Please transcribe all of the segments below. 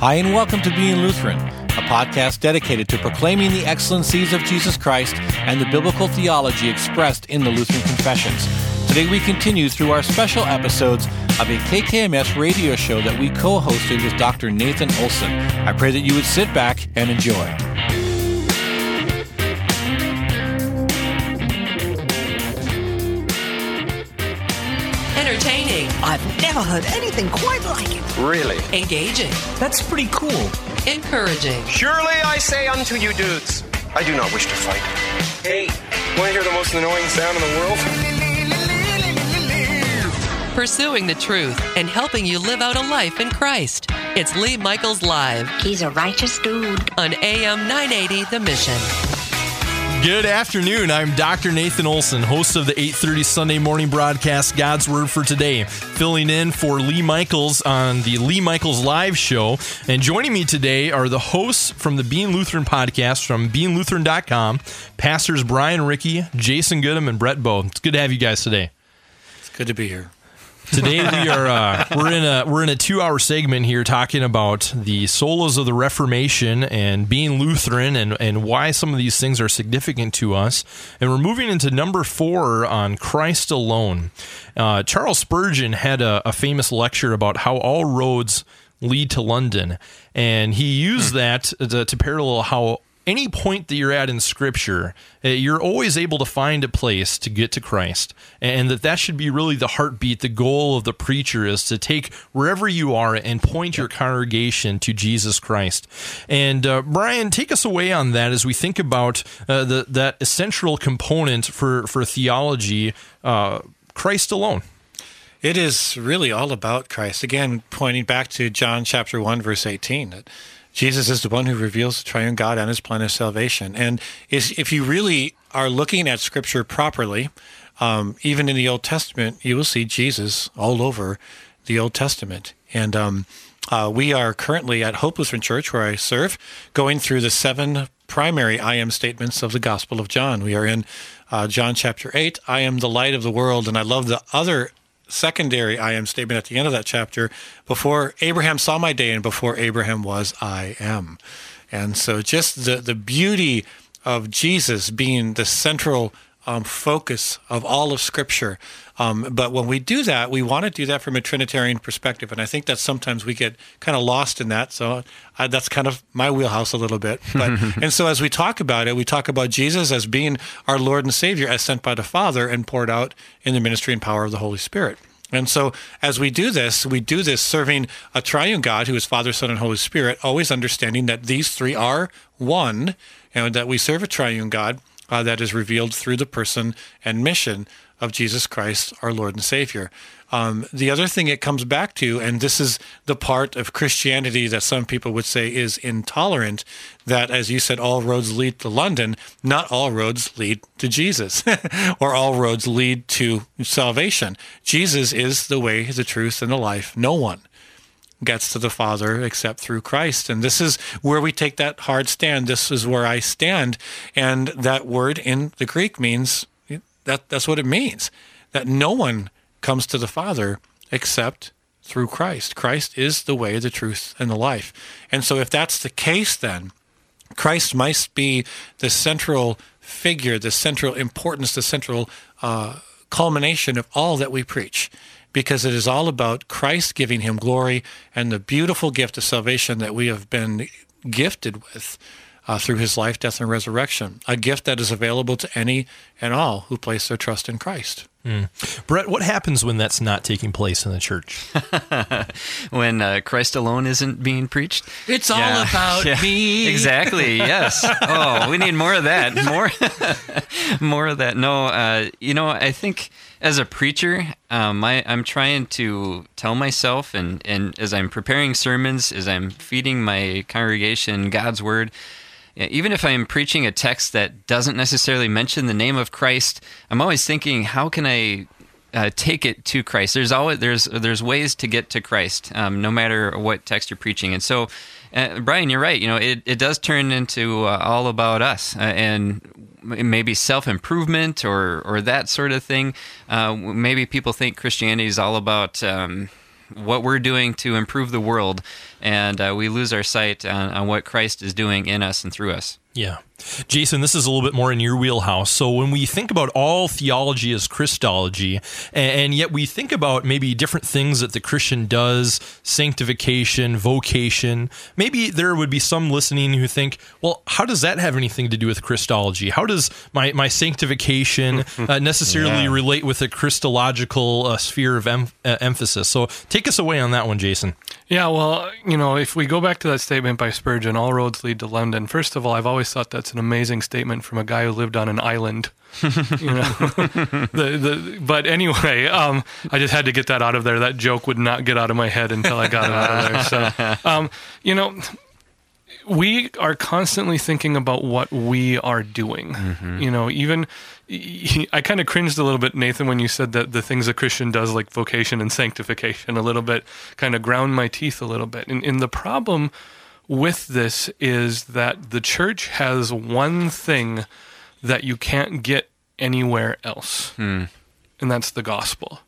Hi, and welcome to Being Lutheran, a podcast dedicated to proclaiming the excellencies of Jesus Christ and the biblical theology expressed in the Lutheran Confessions. Today we continue through our special episodes of a KKMS radio show that we co hosted with Dr. Nathan Olson. I pray that you would sit back and enjoy. I've never heard anything quite like it. Really? engaging, That's pretty cool. encouraging. Surely I say unto you dudes, I do not wish to fight. Hey, want to hear the most annoying sound in the world? Pursuing the truth and helping you live out a life in Christ. It's Lee Michaels Live He's a righteous dude. on AM 980 The Mission. Good afternoon. I'm Dr. Nathan Olson, host of the 8:30 Sunday morning broadcast God's Word for Today, filling in for Lee Michaels on the Lee Michaels Live show. And joining me today are the hosts from the Being Lutheran podcast from beinglutheran.com, pastors Brian Ricky, Jason Goodham, and Brett Bow. It's good to have you guys today. It's good to be here. Today we are uh, we're in a we're in a two hour segment here talking about the solas of the Reformation and being Lutheran and and why some of these things are significant to us. And we're moving into number four on Christ alone. Uh, Charles Spurgeon had a, a famous lecture about how all roads lead to London, and he used that to, to parallel how any point that you're at in scripture uh, you're always able to find a place to get to christ. And that that should be really the heartbeat the goal of the preacher is to take wherever you are and point your congregation to jesus christ. And uh, brian take us away on that as we think about uh, the, that essential component for, for theology uh, christ alone. It is really all about Christ. Again, pointing back to John chapter 1, verse 18, that Jesus is the one who reveals the triune God and his plan of salvation. And if you really are looking at Scripture properly, um, even in the Old Testament, you will see Jesus all over the Old Testament. And um, uh, we are currently at Hope Lutheran Church, where I serve, going through the seven primary I am statements of the Gospel of John. We are in uh, John chapter 8, I am the light of the world. And I love the other secondary I am statement at the end of that chapter before Abraham saw my day and before Abraham was, I am. And so just the, the beauty of Jesus being the central um, focus of all of Scripture. Um, but when we do that, we want to do that from a Trinitarian perspective. And I think that sometimes we get kind of lost in that. So I, that's kind of my wheelhouse a little bit. But, and so as we talk about it, we talk about Jesus as being our Lord and Savior, as sent by the Father and poured out in the ministry and power of the Holy Spirit. And so, as we do this, we do this serving a triune God who is Father, Son, and Holy Spirit, always understanding that these three are one, and that we serve a triune God uh, that is revealed through the person and mission of Jesus Christ, our Lord and Savior. Um, the other thing it comes back to, and this is the part of Christianity that some people would say is intolerant, that, as you said, all roads lead to London, not all roads lead to Jesus, or all roads lead to salvation. Jesus is the way, the truth, and the life. No one gets to the Father except through Christ. And this is where we take that hard stand. This is where I stand. And that word in the Greek means that that's what it means. That no one comes to the Father except through Christ. Christ is the way, the truth, and the life. And so if that's the case then, Christ must be the central figure, the central importance, the central uh, culmination of all that we preach because it is all about Christ giving him glory and the beautiful gift of salvation that we have been gifted with uh, through his life, death, and resurrection. A gift that is available to any and all who place their trust in Christ. Brett what happens when that's not taking place in the church when uh, Christ alone isn't being preached. It's all about Yeah. me. Exactly. Yes. Oh, we need more of that. More, more of that. No, uh, you know, I think as a preacher, um, I, I'm trying to tell myself, and and as I'm preparing sermons, as I'm feeding my congregation God's word. Even if I'm preaching a text that doesn't necessarily mention the name of Christ, I'm always thinking, how can I uh, take it to Christ. There's always there's there's ways to get to Christ, um, no matter what text you're preaching. And so, uh, Brian, you're right. You know, it, it does turn into uh, all about us uh, and maybe self improvement or or that sort of thing. Uh, maybe people think Christianity is all about. Um, what we're doing to improve the world, and uh, we lose our sight on, on what Christ is doing in us and through us. Yeah. Jason, this is a little bit more in your wheelhouse. So, when we think about all theology as Christology, and, yet we think about maybe different things that the Christian does sanctification, vocation maybe there would be some listening who think, well, how does that have anything to do with Christology? How does my, my sanctification uh, necessarily yeah. relate with a Christological uh, sphere of em- uh, emphasis? So, take us away on that one, Jason. Yeah, well, you know, if we go back to that statement by Spurgeon, all roads lead to London, first of all, I've always thought that's an amazing statement from a guy who lived on an island. you know, the, the, but anyway, um, I just had to get that out of there. That joke would not get out of my head until I got it out of there. So, um, you know, we are constantly thinking about what we are doing. Mm-hmm. You know, even I kind of cringed a little bit, Nathan, when you said that the things a Christian does, like vocation and sanctification, a little bit kind of ground my teeth a little bit. And, and the problem with this is that the church has one thing that you can't get anywhere else, hmm. and that's the gospel.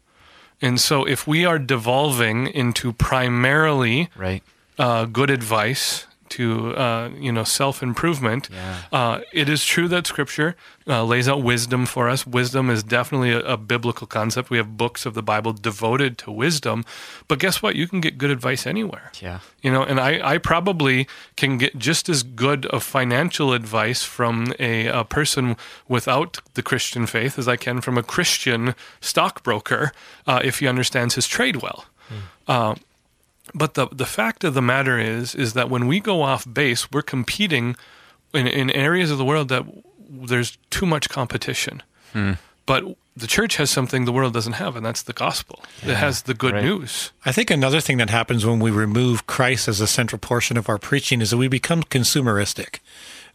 And so, if we are devolving into primarily right. uh, good advice to uh, you know self improvement. Yeah. Uh, it is true that Scripture uh, lays out wisdom for us. Wisdom is definitely a, a, biblical concept. We have books of the Bible devoted to wisdom. But guess what? You can get good advice anywhere. Yeah. You know, and I, I probably can get just as good of financial advice from a, a person without the Christian faith as I can from a Christian stockbroker uh, if he understands his trade well. Mm. But the the fact of the matter is is that when we go off base, we're competing in, in areas of the world that there's too much competition. Hmm. But the church has something the world doesn't have, and that's the gospel. Yeah, it has the good right. news. I think another thing that happens when we remove Christ as a central portion of our preaching is that we become consumeristic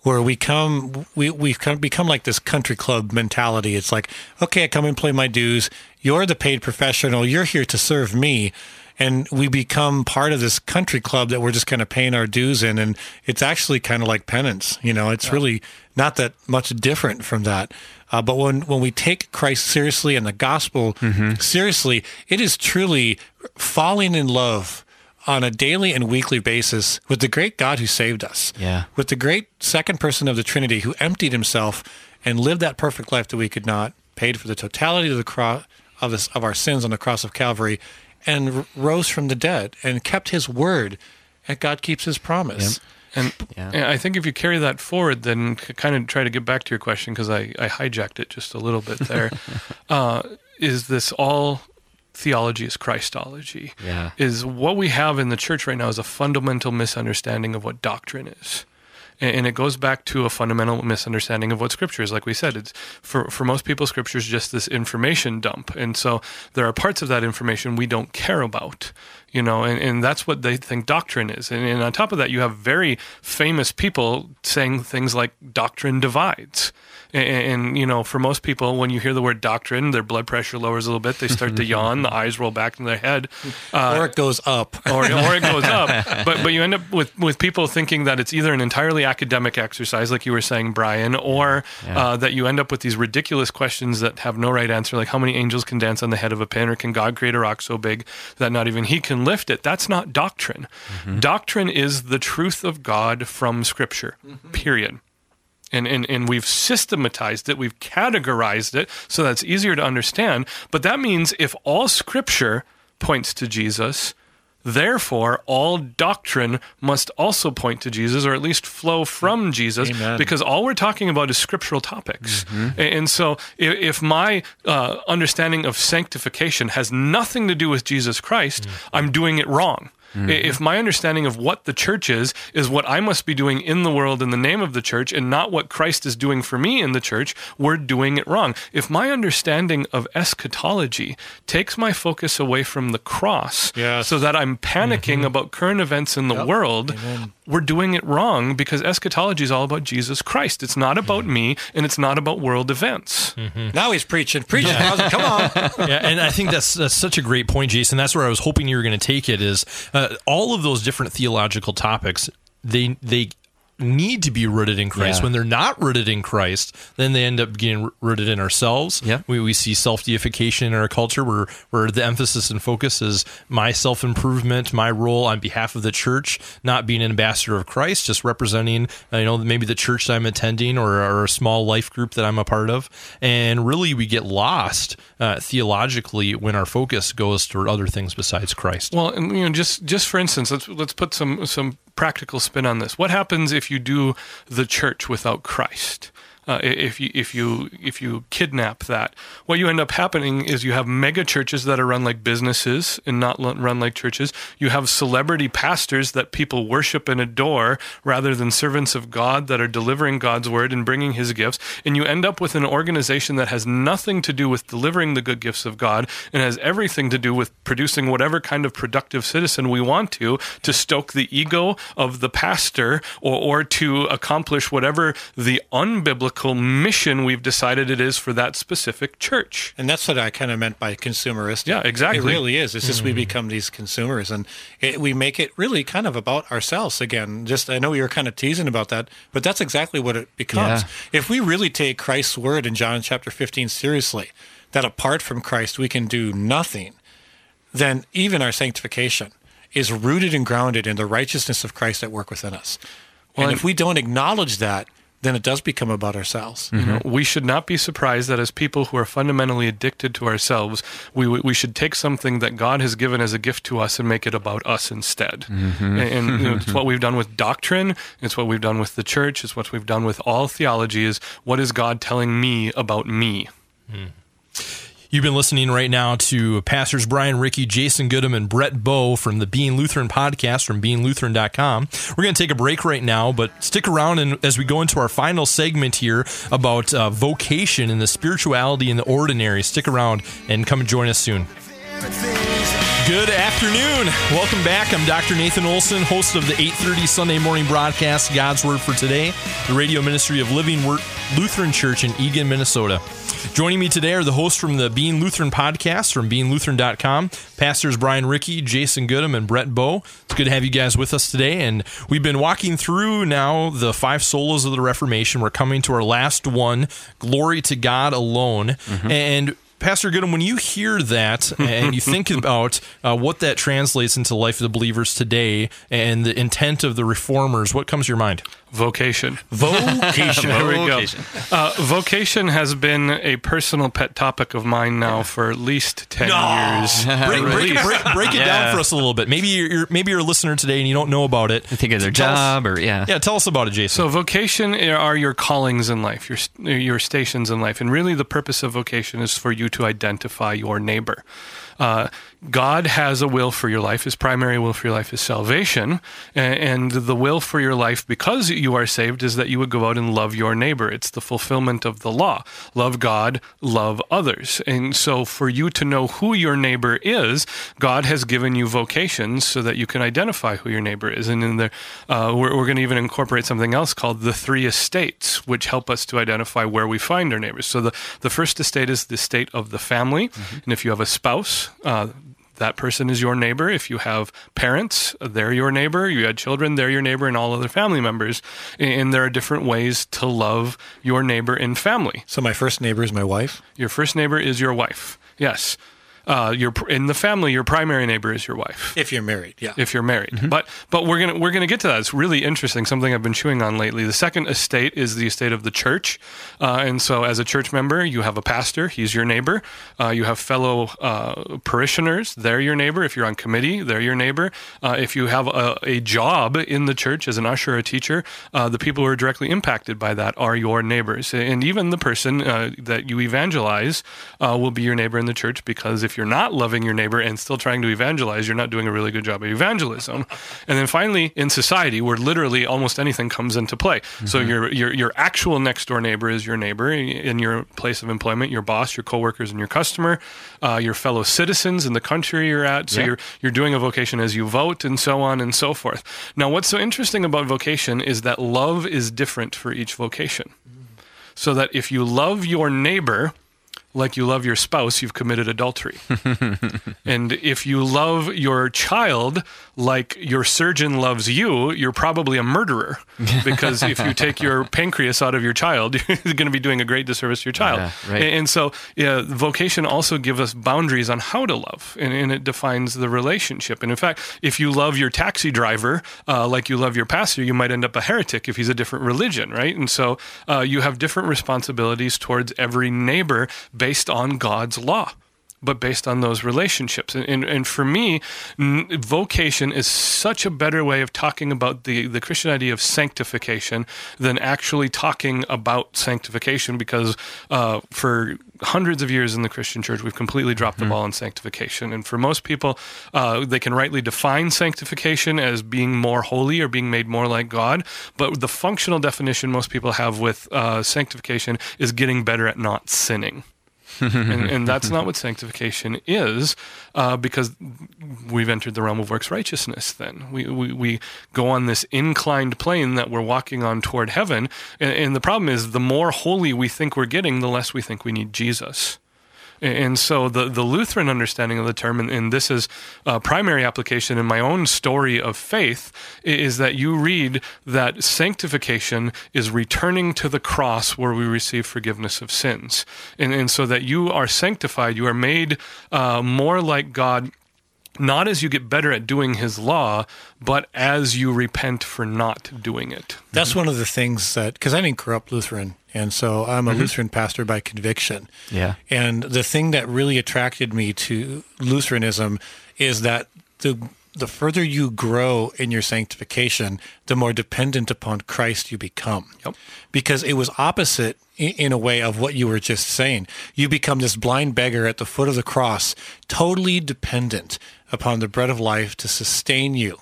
where we come we we come, become like this country club mentality. It's like, okay, I come and play my dues. You're the paid professional. You're here to serve me and we become part of this country club that we're just kind of paying our dues in and it's actually kind of like penance you know it's yeah. really not that much different from that uh, but when when we take Christ seriously and the gospel mm-hmm. seriously it is truly falling in love on a daily and weekly basis with the great God who saved us yeah with the great second person of the Trinity who emptied himself and lived that perfect life that we could not paid for the totality of the cross of, this, of our sins on the cross of Calvary and rose from the dead and kept his word, and God keeps his promise. Yep. And, yeah. and, I think if you carry that forward, then kind of try to get back to your question because I, I hijacked it just a little bit there. uh, is this all theology is Christology? Yeah. Is what we have in the church right now is a fundamental misunderstanding of what doctrine is and it goes back to a fundamental misunderstanding of what scripture is. Like we said it's for for most people scripture is just this information dump. And so there are parts of that information we don't care about you know and, and that's what they think doctrine is and, and on top of that you have very famous people saying things like doctrine divides and, and, you know, for most people, when you hear the word doctrine, their blood pressure lowers a little bit. They start to yawn, the eyes roll back in their head, uh, or it goes up, or, or it goes up. But but you end up with with people thinking that it's either an entirely academic exercise, like you were saying, Brian, or yeah. uh, that you end up with these ridiculous questions that have no right answer, like how many angels can dance on the head of a pin, or can God create a rock so big that not even He can lift it? That's not doctrine. Mm-hmm. Doctrine is the truth of God from Scripture. Mm-hmm. Period and, and, and we've systematized it, we've categorized it so that's easier to understand. But that means if all scripture points to Jesus, therefore all doctrine must also point to Jesus or at least flow from Jesus Amen. because all we're talking about is scriptural topics. Mm-hmm. And so if my uh, understanding of sanctification has nothing to do with Jesus Christ, mm-hmm. I'm doing it wrong. Mm-hmm. If my understanding of what the church is, is what I must be doing in the world in the name of the church and not what Christ is doing for me in the church, we're doing it wrong. If my understanding of eschatology takes my focus away from the cross yes. so that I'm panicking mm-hmm. about current events in the yep. world, Amen. we're doing it wrong because eschatology is all about Jesus Christ. It's not about mm-hmm. me and it's not about world events. Mm-hmm. Now he's preaching. Preaching. Yeah. Come on. yeah, and I think that's, that's such a great point, Jason. That's where I was hoping you were going to take it is uh, all of those different theological topics, they they need to be rooted in Christ. Yeah. When they're not rooted in Christ, then they end up getting rooted in ourselves. Yeah. We, we see self deification in our culture where, where the emphasis and focus is my self improvement, my role on behalf of the church, not being an ambassador of Christ, just representing, uh, you know, maybe the church that I'm attending or, or a small life group that I'm a part of. And really, we get lost uh, theologically when our focus goes toward other things besides Christ. Well, and you know, just just for instance, let's let's put some some practical spin on this. What happens if you do the church without Christ? Uh, if you if you if you kidnap that, what you end up happening is you have mega churches that are run like businesses and not run like churches. You have celebrity pastors that people worship and adore rather than servants of God that are delivering God's word and bringing His gifts. And you end up with an organization that has nothing to do with delivering the good gifts of God and has everything to do with producing whatever kind of productive citizen we want to to stoke the ego of the pastor or, or to accomplish whatever the unbiblical mission we've decided it is for that specific church. And that's what I kind of meant by consumerist. Yeah, exactly. It really is. It's just we hmm. become these consumers, and it, we make it really kind of about ourselves again. Just I know you were kind of teasing about that, but that's exactly what it becomes. Yeah. If we really take Christ's word in John chapter 15 seriously, that apart from Christ we can do nothing, then even our sanctification is rooted and grounded in the righteousness of Christ at work within us. Well, and and- if we don't acknowledge that, then it does become about ourselves. You know, mm-hmm. we should not be surprised that as people who are fundamentally addicted to ourselves, we we should take something that God has given as a gift to us and make it about us instead. Mm-hmm. And, and, you know, it's mm-hmm. what we've done with doctrine. It's what we've done with the church. It's what we've done with all theology. Is what is God telling me about me? Mm. You've been listening right now to Pastors Brian Ricky, Jason Goodham, and Brett Bow from the Being Lutheran podcast from beinglutheran.com. We're going to take a break right now, but stick around and as we go into our final segment here about uh, vocation and the spirituality in the ordinary. Stick around and come and join us soon. Good afternoon. Welcome back. I'm Dr. Nathan Olson, host of the 8:30 Sunday morning broadcast God's Word for Today, the radio ministry of Living Word Lutheran Church in Eagan, Minnesota. Joining me today are the hosts from the Being Lutheran podcast from beinglutheran.com, pastors Brian Ricky, Jason Goodham, and Brett Bow. It's good to have you guys with us today. And we've been walking through now the five solas of the Reformation. We're coming to our last one, Glory to God Alone. Mm-hmm. And Pastor Goodham, when you hear that and you think about uh, what that translates into the life of the believers today and the intent of the reformers, what comes to your mind? Vocation. Vocation. There we go. Vocation. Uh, vocation has been a personal pet topic of mine now for at least ten years. Break, break, break, break it down for us a little bit. Maybe you're, you're maybe you're a listener today and you don't know about it. I think of their Tell us- job or yeah. Yeah, tell us about it, Jason. So vocation are your callings in life, your your stations in life, and really the purpose of vocation is for you to identify your neighbor. Uh, God has a will for your life. His primary will for your life is salvation, a- and the will for your life, because you are saved, is that you would go out and love your neighbor. It's the fulfillment of the law: love God, love others. And so, for you to know who your neighbor is, God has given you vocations so that you can identify who your neighbor is. And in there, uh, we're, we're going to even incorporate something else called the three estates, which help us to identify where we find our neighbors. So the, the first estate is the state of the family. And if you have a spouse, uh, that person is your neighbor. If you have parents, they're your neighbor. You had children, they're your neighbor, and all other family members. And there are different ways to love your neighbor in family. So my first neighbor is my wife. Your first neighbor is your wife. Yes. Uh, your in the family, your primary neighbor is your wife If you're married, yeah. if you're married. But but we're gonna we're gonna get to that. It's really interesting. Something I've been chewing on lately. The second estate is the estate of the church, uh, and so as a church member, you have a pastor. He's your neighbor. Uh, you have fellow uh, parishioners. They're your neighbor. If you're on committee, they're your neighbor. Uh, if you have a, a job in the church as an usher or a teacher, uh, the people who are directly impacted by that are your neighbors, and even the person uh, that you evangelize uh, will be your neighbor in the church because if you're not loving your neighbor and still trying to evangelize, you're not doing a really good job of evangelism. And then finally, in society, where literally almost anything comes into play. So your your your actual next door neighbor is your neighbor in your place of employment, your boss, your coworkers, and your customer, uh, your fellow citizens in the country you're at. So you're you're doing a vocation as you vote, and so on and so forth. Now, what's so interesting about vocation is that love is different for each vocation. So that if you love your neighbor, like you love your spouse, you've committed adultery. and if you love your child like your surgeon loves you, you're probably a murderer. Because if you take your pancreas out of your child, you're going to be doing a great disservice to your child. Yeah, right. And, so, yeah, vocation also gives us boundaries on how to love, and, and it defines the relationship. And in fact, if you love your taxi driver uh, like you love your pastor, you might end up a heretic if he's a different religion, right? And so, uh, you have different responsibilities towards every neighbor based on God's law but based on those relationships. And, and, and for me, n- vocation is such a better way of talking about the, the Christian idea of sanctification than actually talking about sanctification because uh, for hundreds of years in the Christian church, we've completely dropped the ball on sanctification. And for most people, uh, they can rightly define sanctification as being more holy or being made more like God. But the functional definition most people have with uh, sanctification is getting better at not sinning and, and that's not what sanctification is, uh, because we've entered the realm of works righteousness. Then we, we we go on this inclined plane that we're walking on toward heaven, and, and the problem is the more holy we think we're getting, the less we think we need Jesus. And so the, the Lutheran understanding of the term, and, and this is a primary application in my own story of faith, is that you read that sanctification is returning to the cross where we receive forgiveness of sins. And, and so that you are sanctified, you are made uh, more like God not as you get better at doing his law, but as you repent for not doing it. That's one of the things that, because I didn't grow up Lutheran, and so I'm a mm-hmm. Lutheran pastor by conviction. Yeah. And the thing that really attracted me to Lutheranism is that the the further you grow in your sanctification, the more dependent upon Christ you become. Yep. Because it was opposite in, in a way of what you were just saying. You become this blind beggar at the foot of the cross, totally dependent upon the bread of life to sustain you.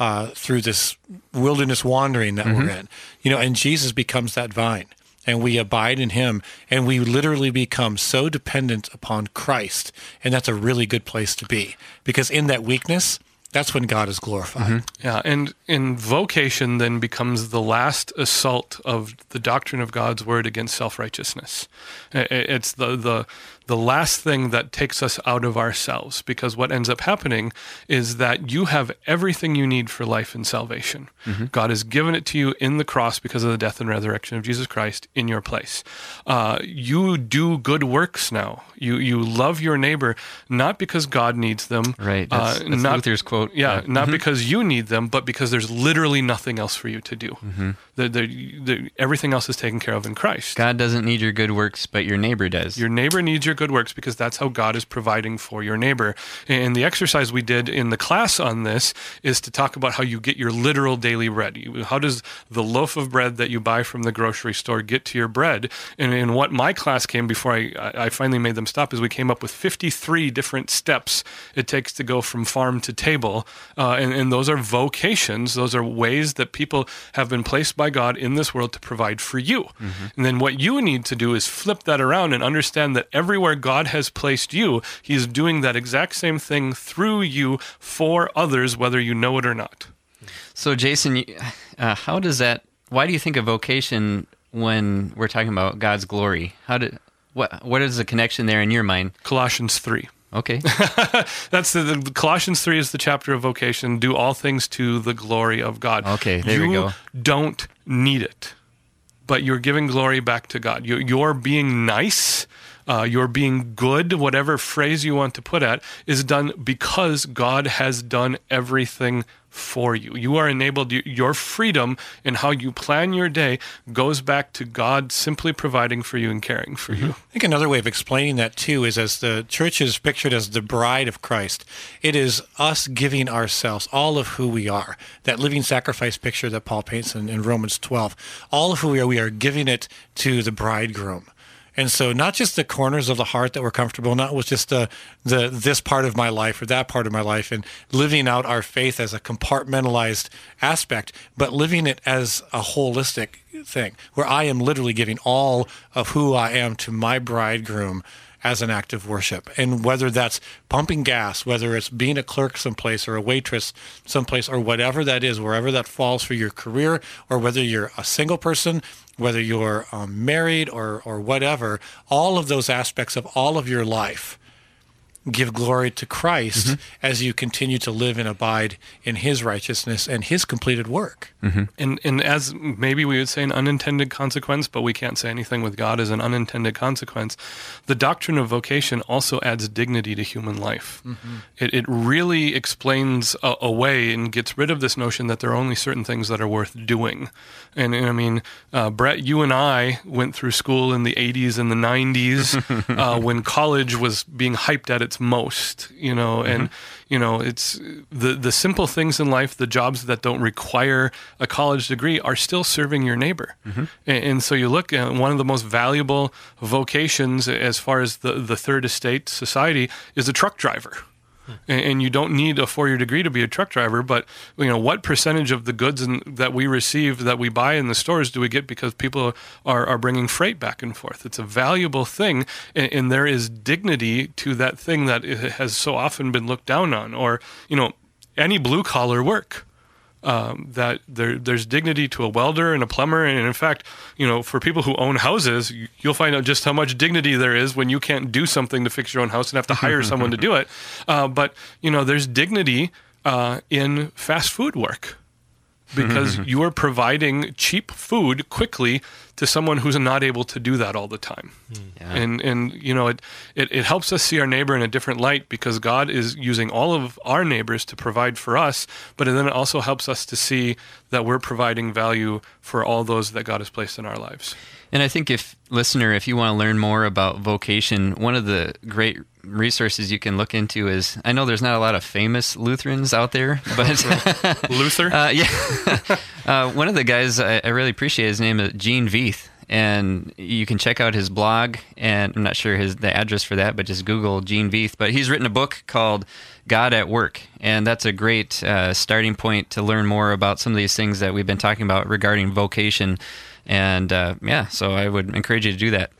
Uh, through this wilderness wandering that we're in, you know, and Jesus becomes that vine and we abide in him and we literally become so dependent upon Christ and that's a really good place to be because in that weakness that's when God is glorified. Yeah, and in vocation then becomes the last assault of the doctrine of God's word against self-righteousness. I- I- It's the the the last thing that takes us out of ourselves because what ends up happening is that you have everything you need for life and salvation. God has given it to you in the cross because of the death and resurrection of Jesus Christ in your place. Uh, you do good works now. You you love your neighbor not because God needs them, Right. That's, uh, that's not Luther's quote. yeah, not because you need them, but because there's literally nothing else for you to do. The, the, the, everything else is taken care of in Christ. God doesn't need your good works, but your neighbor does. Your neighbor needs your good works because that's how God is providing for your neighbor. And the exercise we did in the class on this is to talk about how you get your literal daily bread. How does the loaf of bread that you buy from the grocery store get to your bread? And, and what my class came before I, I I finally made them stop is we came up with 53 different steps it takes to go from farm to table. Uh, and, and those are vocations, those are ways that people have been placed by God in this world to provide for you. And then what you need to do is flip that around and understand that everywhere God has placed you, He is doing that exact same thing through you for others, whether you know it or not. So, Jason, uh, how does that? Why do you think of vocation when we're talking about God's glory? How did what? What is the connection there in your mind? Colossians 3. Okay, That's the, the Colossians 3 is the chapter of vocation. Do all things to the glory of God. Okay, there you we go. don't need it, but you're giving glory back to God. You, you're being nice. Uh, you're being good, whatever phrase you want to put at, is done because God has done everything for you. You are enabled, your freedom in how you plan your day goes back to God simply providing for you and caring for you. I think another way of explaining that too is as the church is pictured as the bride of Christ, it is us giving ourselves, all of who we are. That living sacrifice picture that Paul paints in, in Romans 12, all of who we are, we are giving it to the bridegroom. And so not just the corners of the heart that we're comfortable, not with just the, the this part of my life or that part of my life and living out our faith as a compartmentalized aspect, but living it as a holistic thing where I am literally giving all of who I am to my bridegroom as an act of worship. And whether that's pumping gas, whether it's being a clerk someplace or a waitress someplace or whatever that is, wherever that falls for your career, or whether you're a single person, whether you're um, married or, or whatever, all of those aspects of all of your life give glory to Christ mm-hmm. as you continue to live and abide in his righteousness and his completed work. Mm-hmm. And and as maybe we would say an unintended consequence, but we can't say anything with God as an unintended consequence. The doctrine of vocation also adds dignity to human life. Mm-hmm. It, it really explains a, away and gets rid of this notion that there are only certain things that are worth doing. And, and I mean, uh, Brett, you and I went through school in the 80s and the 90s uh, when college was being hyped at its most, you know, and mm-hmm. you know, it's the the simple things in life, the jobs that don't require a college degree are still serving your neighbor. Mm-hmm. And, and, so you look at one of the most valuable vocations as far as the the third estate society is a truck driver and you don't need a four-year degree to be a truck driver. But you know, what percentage of the goods in, that we receive that we buy in the stores do we get because people are are bringing freight back and forth? It's a valuable thing, and, and there is dignity to that thing that has so often been looked down on, or you know, any blue collar work um, that there, there's dignity to a welder and a plumber. And in fact, you know, for people who own houses, you'll find out just how much dignity there is when you can't do something to fix your own house and have to hire someone to do it. Uh, but, you know, there's dignity uh, in fast food work because you are providing cheap food quickly to someone who's not able to do that all the time. Hmm. Yeah. And and you know it, it it helps us see our neighbor in a different light because God is using all of our neighbors to provide for us, but then it also helps us to see that we're providing value for all those that God has placed in our lives. And I think if listener, if you want to learn more about vocation, one of the great resources you can look into is I know there's not a lot of famous Lutherans out there, but Luther, uh, yeah, uh, one of the guys I, I, really appreciate his name is Gene And you can check out his blog. And I'm not sure his the address for that, but just Google Gene Veith. But he's written a book called God at Work, and that's a great uh, starting point to learn more about some of these things that we've been talking about regarding vocation. And uh, yeah, so I would encourage you to do that.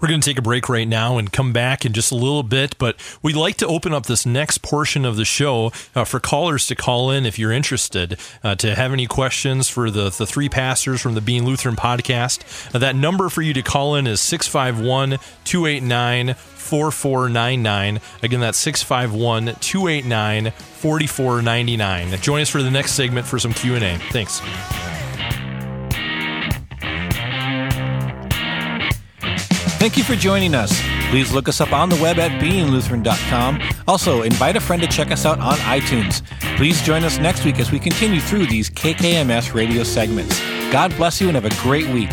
We're going to take a break right now and come back in just a little bit, but we'd like to open up this next portion of the show uh, for callers to call in if you're interested, uh, to have any questions for the, the three pastors from the Being Lutheran podcast. Uh, that number for you to call in is 651 289 4499. Again, that's 651 289 4499. Join us for the next segment for some Q&A. Thanks. Thank you for joining us. Please look us up on the web at beinglutheran.com. Also, invite a friend to check us out on iTunes. Please join us next week as we continue through these KKMS radio segments. God bless you and have a great week.